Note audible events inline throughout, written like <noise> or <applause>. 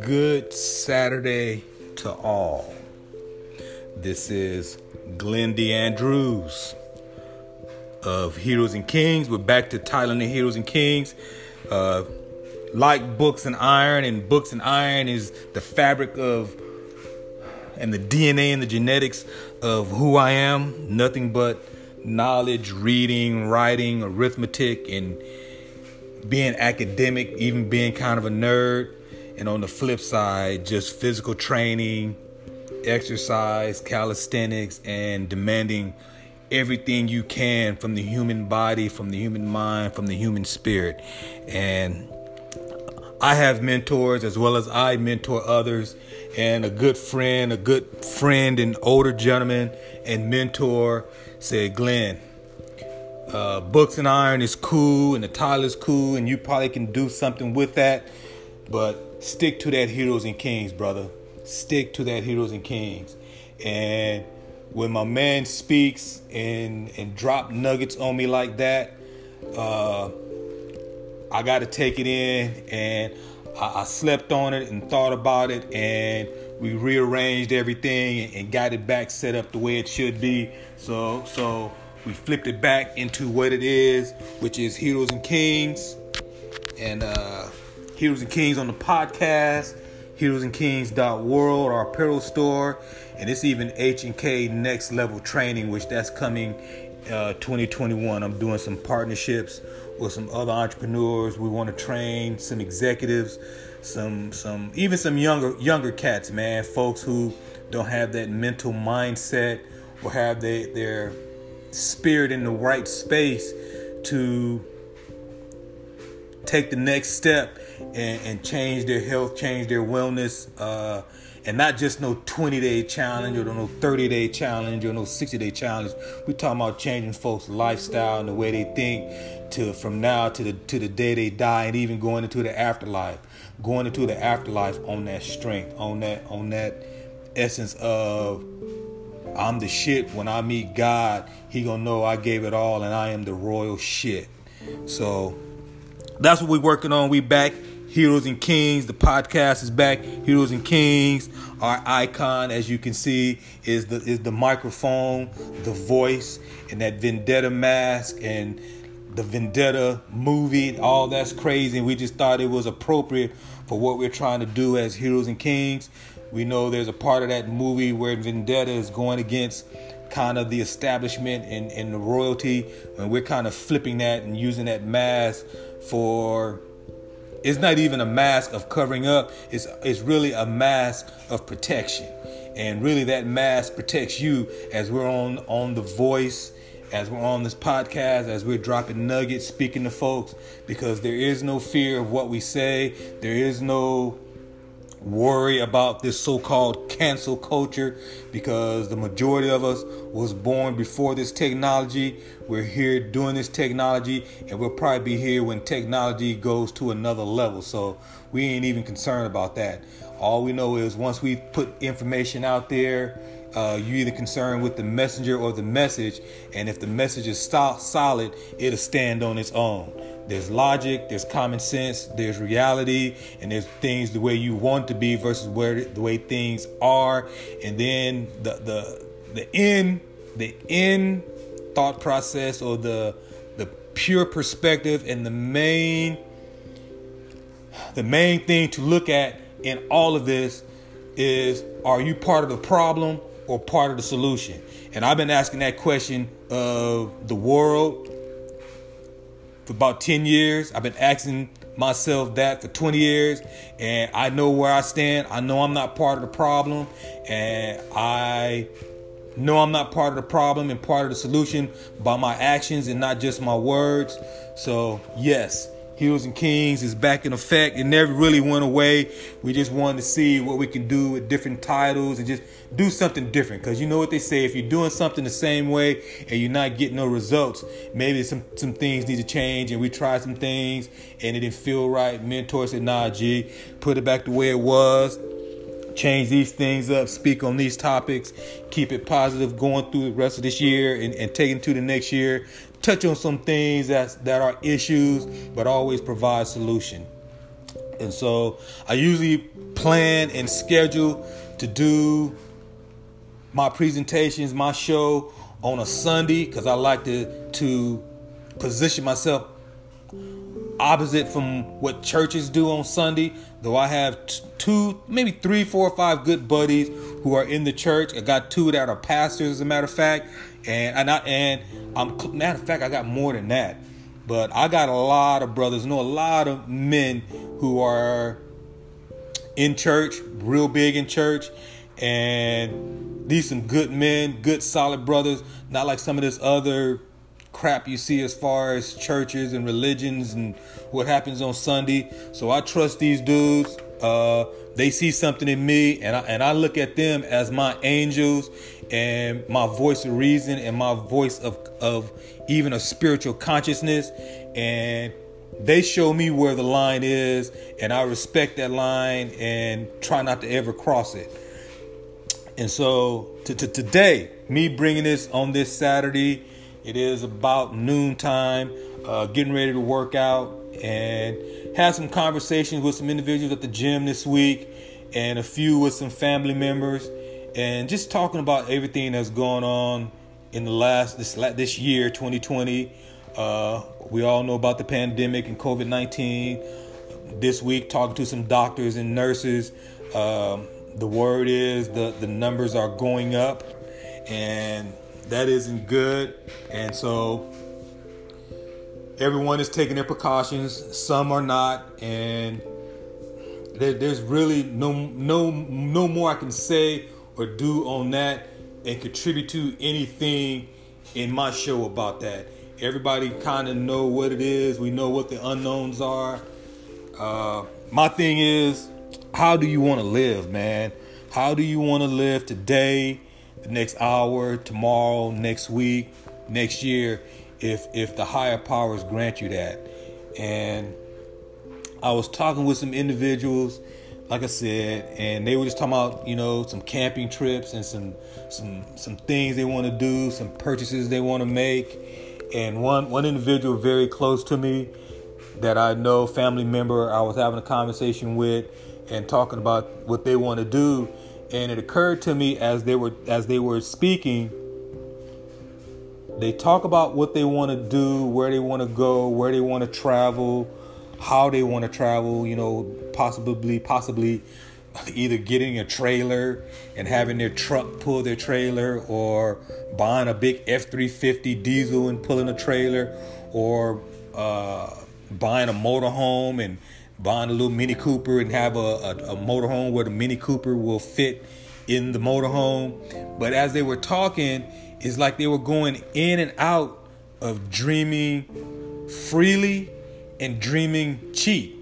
Good Saturday to all. This is Glenn D. Andrews of Heroes and Kings. We're back to Thailand and Heroes and Kings. Uh, like Books and Iron, and Books and Iron is the fabric of and the DNA and the genetics of who I am. Nothing but knowledge, reading, writing, arithmetic, and being academic, even being kind of a nerd. And on the flip side, just physical training, exercise, calisthenics, and demanding everything you can from the human body, from the human mind, from the human spirit. And I have mentors as well as I mentor others. And a good friend, a good friend and older gentleman and mentor said, Glenn, uh, Books and Iron is cool and the title is cool and you probably can do something with that. But stick to that Heroes and Kings, brother. Stick to that Heroes and Kings. And when my man speaks and and drop nuggets on me like that, uh, I got to take it in, and I, I, slept on it and thought about it, and we rearranged everything and, and got it back set up the way it should be. So so we flipped it back into what it is, which is Heroes and Kings, and uh, Heroes and Kings on the podcast, heroesandkings.world, our apparel store, and it's even H and K Next Level Training, which that's coming uh, 2021. I'm doing some partnerships with some other entrepreneurs. We want to train some executives, some some even some younger younger cats, man, folks who don't have that mental mindset or have they, their spirit in the right space to take the next step and, and change their health, change their wellness. Uh, and not just no 20 day challenge or no 30 day challenge or no 60 day challenge. we talking about changing folks' lifestyle and the way they think to from now to the to the day they die and even going into the afterlife. Going into the afterlife on that strength, on that on that essence of I'm the shit. When I meet God, He gonna know I gave it all and I am the royal shit. So that's what we're working on. We back Heroes and Kings. The podcast is back. Heroes and Kings. Our icon, as you can see, is the is the microphone, the voice, and that Vendetta mask and the Vendetta movie. All that's crazy. We just thought it was appropriate for what we're trying to do as Heroes and Kings. We know there's a part of that movie where Vendetta is going against kind of the establishment and, and the royalty, and we're kind of flipping that and using that mask for it's not even a mask of covering up. It's it's really a mask of protection. And really that mask protects you as we're on on the voice, as we're on this podcast, as we're dropping nuggets, speaking to folks, because there is no fear of what we say. There is no worry about this so-called cancel culture because the majority of us was born before this technology. We're here doing this technology and we'll probably be here when technology goes to another level. So we ain't even concerned about that. All we know is once we put information out there uh, you either concerned with the messenger or the message. And if the message is solid it'll stand on its own there's logic, there's common sense, there's reality, and there's things the way you want to be versus where the way things are. And then the the the end the end thought process or the the pure perspective and the main the main thing to look at in all of this is are you part of the problem or part of the solution? And I've been asking that question of the world for about 10 years. I've been asking myself that for 20 years and I know where I stand. I know I'm not part of the problem and I know I'm not part of the problem and part of the solution by my actions and not just my words. So, yes, Heroes and Kings is back in effect. It never really went away. We just wanted to see what we can do with different titles and just do something different. Because you know what they say, if you're doing something the same way and you're not getting no results, maybe some, some things need to change. And we tried some things and it didn't feel right. Mentor said, nah, G, put it back the way it was change these things up, speak on these topics, keep it positive going through the rest of this year and, and taking to the next year. touch on some things that that are issues, but always provide solution. And so I usually plan and schedule to do my presentations, my show on a Sunday because I like to to position myself opposite from what churches do on Sunday. Though I have t- two, maybe three, four, or five good buddies who are in the church. I got two that are pastors, as a matter of fact, and I not and I'm matter of fact I got more than that. But I got a lot of brothers, know a lot of men who are in church, real big in church, and these some good men, good solid brothers, not like some of this other crap you see as far as churches and religions and what happens on Sunday. So I trust these dudes. Uh, they see something in me, and I, and I look at them as my angels and my voice of reason and my voice of of even a spiritual consciousness. And they show me where the line is, and I respect that line and try not to ever cross it. And so to, to today, me bringing this on this Saturday, it is about noontime, uh, getting ready to work out and had some conversations with some individuals at the gym this week and a few with some family members and just talking about everything that's going on in the last this this year 2020 uh, we all know about the pandemic and covid-19 this week talking to some doctors and nurses um, the word is the the numbers are going up and that isn't good. And so everyone is taking their precautions. Some are not. And there, there's really no no no more i can say or do on that and contribute to anything in my show about that. Everybody kind of know what it is. We know what the unknowns are. Uh, my thing is how do you want to live man? How do you want to live today the next hour tomorrow next week next year if if the higher powers grant you that. And I was talking with some individuals, like I said, and they were just talking about you know some camping trips and some some some things they want to do, some purchases they want to make. And one one individual very close to me that I know, family member, I was having a conversation with and talking about what they want to do. And it occurred to me as they were as they were speaking they talk about what they want to do, where they want to go, where they want to travel, how they want to travel, you know, possibly possibly either getting a trailer and having their truck pull their trailer or buying a big F350 diesel and pulling a trailer or uh, buying a motorhome and buying a little Mini Cooper and have a, a, a motorhome where the Mini Cooper will fit in the motorhome. But as they were talking, it's like they were going in and out of dreaming freely and dreaming cheap.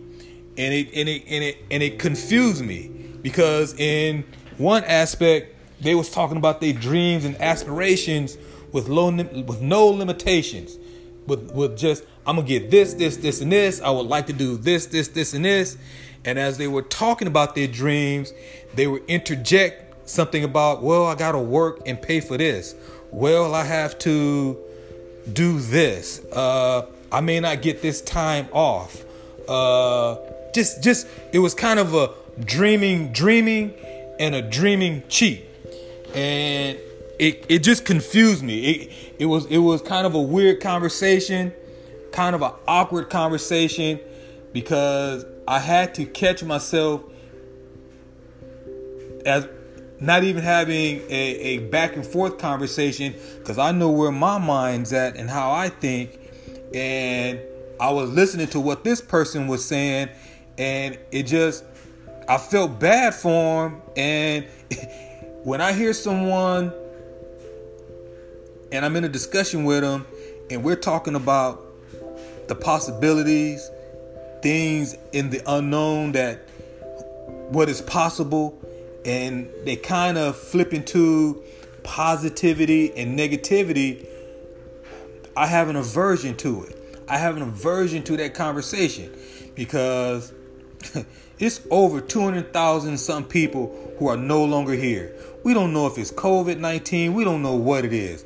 And it and it and it and it confused me because in one aspect they was talking about their dreams and aspirations with low with no limitations. With with just I'm gonna get this, this, this, and this. I would like to do this, this, this, and this. And as they were talking about their dreams, they would interject something about, well, I gotta work and pay for this well, I have to do this. Uh, I may not get this time off. Uh, just, just it was kind of a dreaming, dreaming, and a dreaming cheat, and it it just confused me. It it was it was kind of a weird conversation, kind of an awkward conversation, because I had to catch myself as not even having a, a back and forth conversation because I know where my mind's at and how I think. And I was listening to what this person was saying, and it just, I felt bad for him. And <laughs> when I hear someone and I'm in a discussion with them and we're talking about the possibilities, things in the unknown that what is possible and they kind of flip into positivity and negativity, I have an aversion to it. I have an aversion to that conversation because <laughs> it's over 200,000 some people who are no longer here. We don't know if it's COVID 19, we don't know what it is.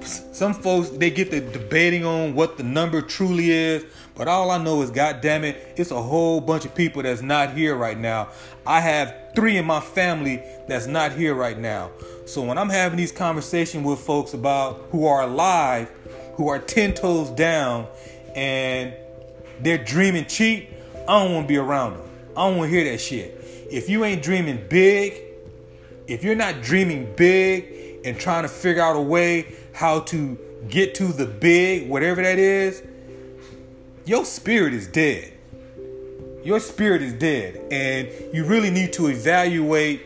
Some folks they get the debating on what the number truly is but all i know is god damn it it's a whole bunch of people that's not here right now. I have three in my family that's not here right now. So when i'm having these conversations with folks about who are alive who are 10 toes down and they're dreaming cheap i don't want to be around them. I don't want to hear that shit. If you ain't dreaming big if you're not dreaming big and trying to figure out a way how to get to the big, whatever that is, your spirit is dead. Your spirit is dead. And you really need to evaluate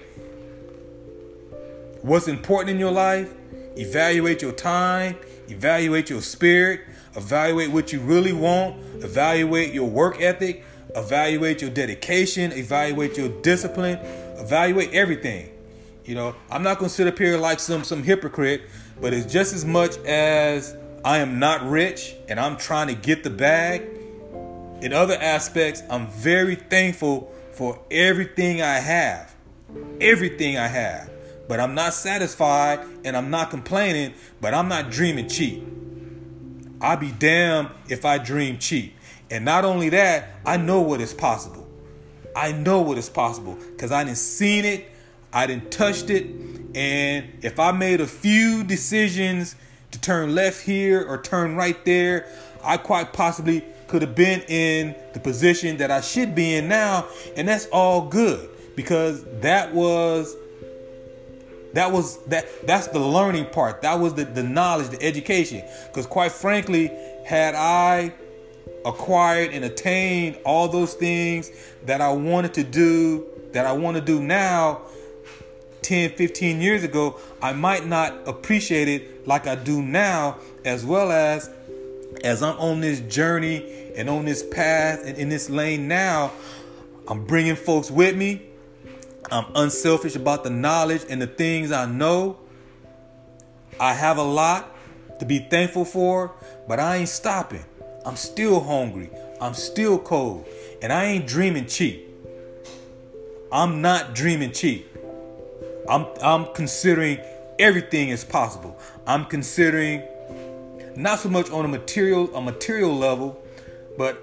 what's important in your life, evaluate your time, evaluate your spirit, evaluate what you really want, evaluate your work ethic, evaluate your dedication, evaluate your discipline, evaluate everything. You know, I'm not gonna sit up here like some some hypocrite, but it's just as much as I am not rich and I'm trying to get the bag. In other aspects, I'm very thankful for everything I have. Everything I have. But I'm not satisfied and I'm not complaining, but I'm not dreaming cheap. I'll be damned if I dream cheap. And not only that, I know what is possible. I know what is possible because I didn't seen it I didn't touched it. And if I made a few decisions to turn left here or turn right there, I quite possibly could have been in the position that I should be in now. And that's all good because that was that was that that's the learning part. That was the, the knowledge, the education. Because quite frankly, had I acquired and attained all those things that I wanted to do, that I want to do now, 10, 15 years ago, I might not appreciate it like I do now, as well as as I'm on this journey and on this path and in this lane now, I'm bringing folks with me. I'm unselfish about the knowledge and the things I know. I have a lot to be thankful for, but I ain't stopping. I'm still hungry. I'm still cold. And I ain't dreaming cheap. I'm not dreaming cheap. I'm I'm considering everything is possible. I'm considering not so much on a material a material level, but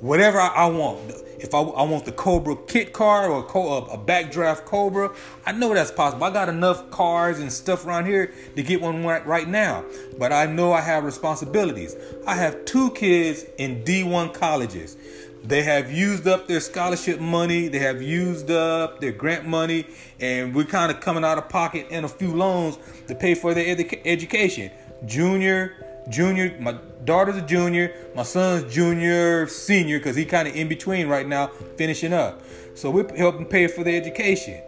whatever I, I want. If I, I want the Cobra kit car or a, a backdraft Cobra, I know that's possible. I got enough cars and stuff around here to get one right, right now. But I know I have responsibilities. I have two kids in D1 colleges. They have used up their scholarship money, they have used up their grant money, and we're kind of coming out of pocket in a few loans to pay for their ed- education. Junior, junior, my daughter's a junior, my son's junior, senior, because he kind of in between right now, finishing up. So we're helping pay for their education.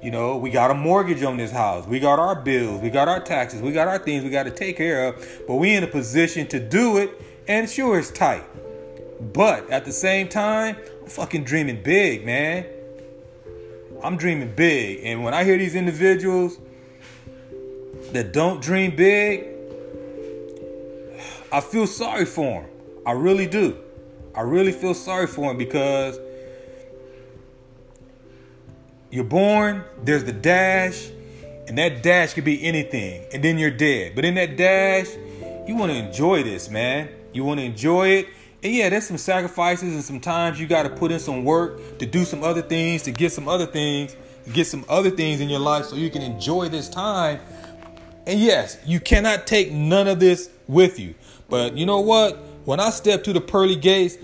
You know, we got a mortgage on this house. We got our bills. We got our taxes. We got our things we got to take care of. But we in a position to do it, and sure, it's tight. But at the same time, I'm fucking dreaming big, man. I'm dreaming big. And when I hear these individuals that don't dream big, I feel sorry for them. I really do. I really feel sorry for them because you're born, there's the dash, and that dash could be anything, and then you're dead. But in that dash, you want to enjoy this, man. You want to enjoy it and yeah, there's some sacrifices and sometimes you got to put in some work to do some other things, to get some other things, to get some other things in your life so you can enjoy this time. And yes, you cannot take none of this with you. But you know what? When I step to the pearly gates,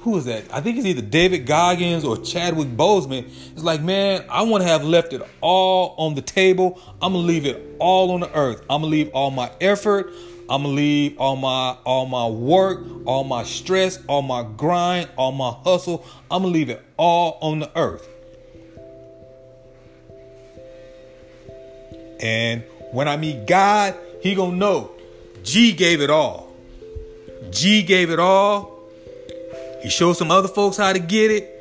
who is that? I think it's either David Goggins or Chadwick Boseman. It's like, man, I want to have left it all on the table. I'm gonna leave it all on the earth. I'm gonna leave all my effort. I'm gonna leave all my all my work, all my stress, all my grind, all my hustle. I'm gonna leave it all on the earth. And when I meet God, He gonna know G gave it all. G gave it all. He showed some other folks how to get it.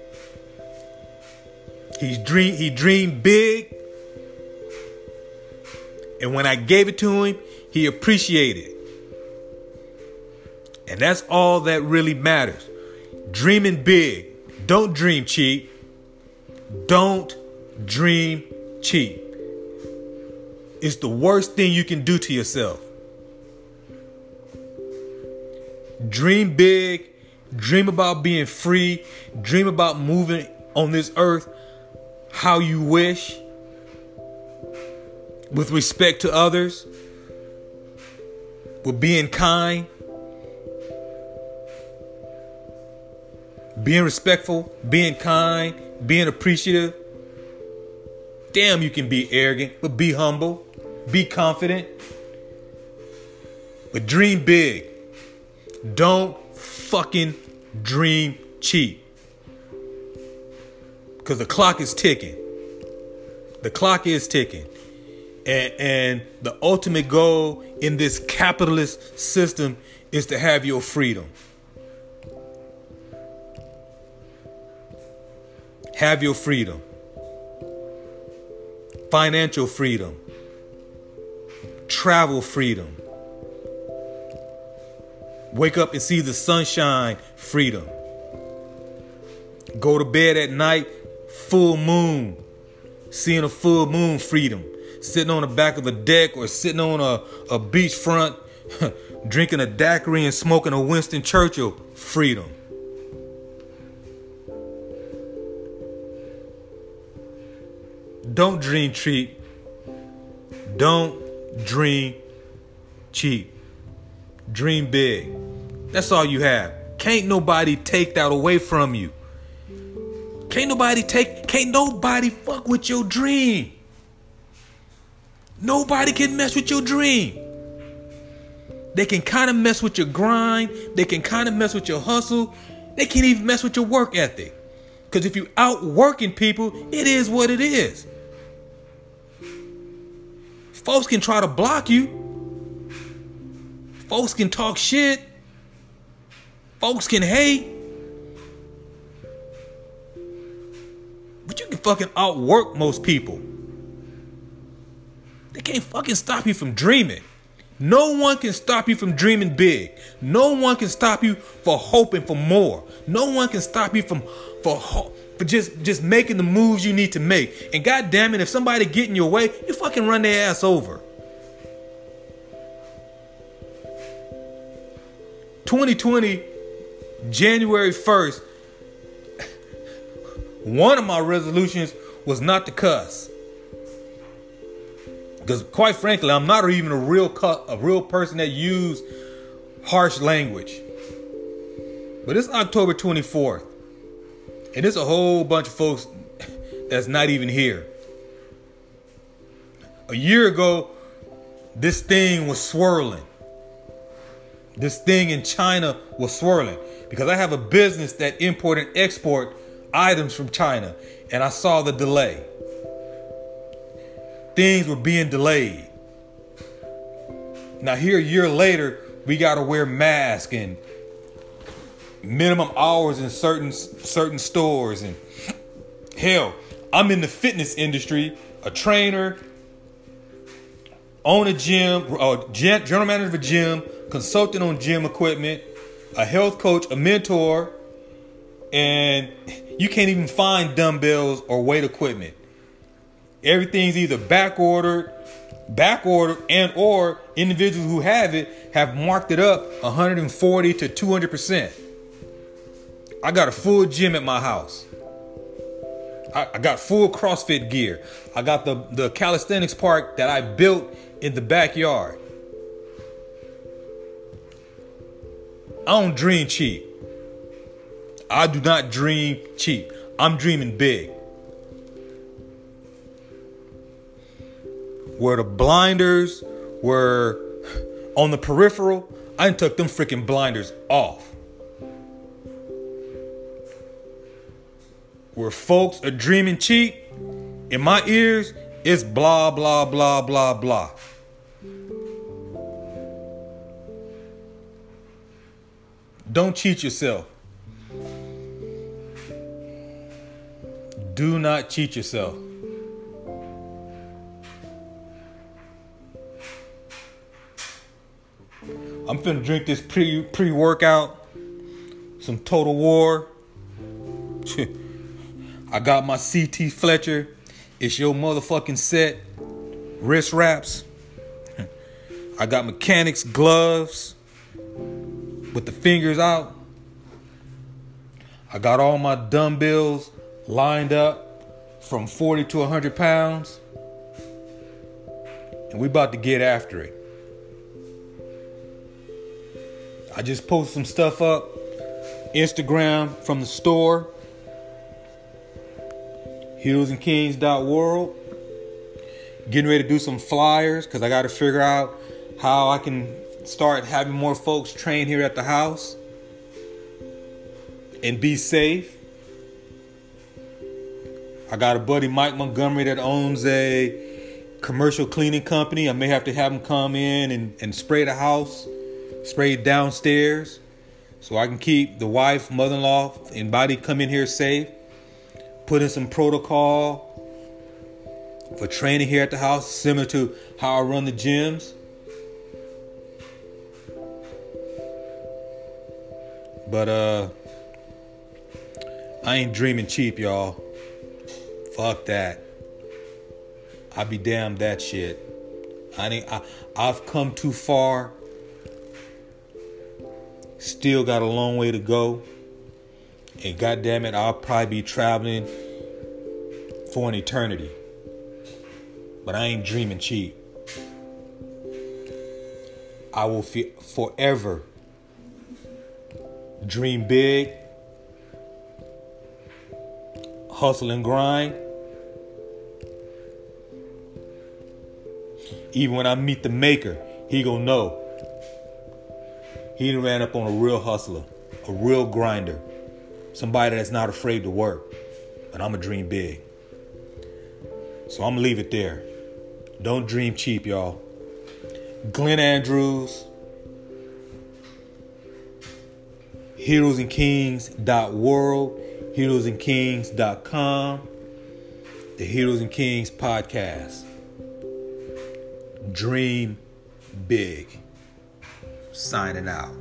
He dream he dreamed big. And when I gave it to him, he appreciated. And that's all that really matters. Dreaming big. Don't dream cheap. Don't dream cheap. It's the worst thing you can do to yourself. Dream big. Dream about being free. Dream about moving on this earth how you wish with respect to others, with being kind. Being respectful, being kind, being appreciative. Damn, you can be arrogant, but be humble, be confident, but dream big. Don't fucking dream cheap. Because the clock is ticking. The clock is ticking. And, and the ultimate goal in this capitalist system is to have your freedom. Have your freedom. Financial freedom. Travel freedom. Wake up and see the sunshine freedom. Go to bed at night, full moon. Seeing a full moon freedom. Sitting on the back of a deck or sitting on a, a beachfront, <laughs> drinking a daiquiri and smoking a Winston Churchill freedom. Don't dream cheap. Don't dream cheap. Dream big. That's all you have. Can't nobody take that away from you. Can't nobody take, can't nobody fuck with your dream. Nobody can mess with your dream. They can kind of mess with your grind. They can kind of mess with your hustle. They can't even mess with your work ethic. Because if you out working people, it is what it is. Folks can try to block you. Folks can talk shit. Folks can hate. But you can fucking outwork most people. They can't fucking stop you from dreaming. No one can stop you from dreaming big. No one can stop you for hoping for more. No one can stop you from for for just just making the moves you need to make. And god damn it, if somebody get in your way, you fucking run their ass over. 2020, January 1st, <laughs> one of my resolutions was not to cuss. Because quite frankly, I'm not even a real cu- a real person that use harsh language. But it's October 24th. And there's a whole bunch of folks that's not even here. A year ago, this thing was swirling this thing in China was swirling because I have a business that import and export items from China and I saw the delay. Things were being delayed. Now here a year later, we got to wear masks and minimum hours in certain certain stores and hell, I'm in the fitness industry, a trainer, own a gym, uh, general manager of a gym, consultant on gym equipment, a health coach, a mentor, and you can't even find dumbbells or weight equipment. Everything's either back ordered, back ordered, and or individuals who have it have marked it up 140 to 200 percent. I got a full gym at my house. I, I got full CrossFit gear. I got the the calisthenics park that I built in the backyard. I don't dream cheap. I do not dream cheap. I'm dreaming big. Where the blinders were on the peripheral, I took them freaking blinders off. Where folks are dreaming cheap, in my ears, it's blah, blah, blah, blah, blah. Don't cheat yourself. Do not cheat yourself. I'm finna drink this pre pre workout, some Total War. <laughs> I got my CT Fletcher. It's your motherfucking set. Wrist wraps. <laughs> I got mechanics gloves with the fingers out. I got all my dumbbells lined up from 40 to 100 pounds. And we about to get after it. I just posted some stuff up. Instagram from the store. Heroesandkings.world. Getting ready to do some flyers because I got to figure out how I can start having more folks train here at the house and be safe. I got a buddy, Mike Montgomery, that owns a commercial cleaning company. I may have to have him come in and, and spray the house, spray downstairs, so I can keep the wife, mother in law, and body come in here safe. Put in some protocol for training here at the house, similar to how I run the gyms. But uh I ain't dreaming cheap, y'all. Fuck that. I be damned that shit. I ain't I, I've come too far. Still got a long way to go. And goddamn it, I'll probably be traveling for an eternity. But I ain't dreaming cheap. I will feel forever dream big, hustle and grind. Even when I meet the maker, he gonna know. He ran up on a real hustler, a real grinder, somebody that's not afraid to work. But I'm a dream big. So I'm gonna leave it there. Don't dream cheap, y'all. Glenn Andrews, heroesandkings.world, heroesandkings.com, the Heroes and Kings podcast. Dream big. Signing out.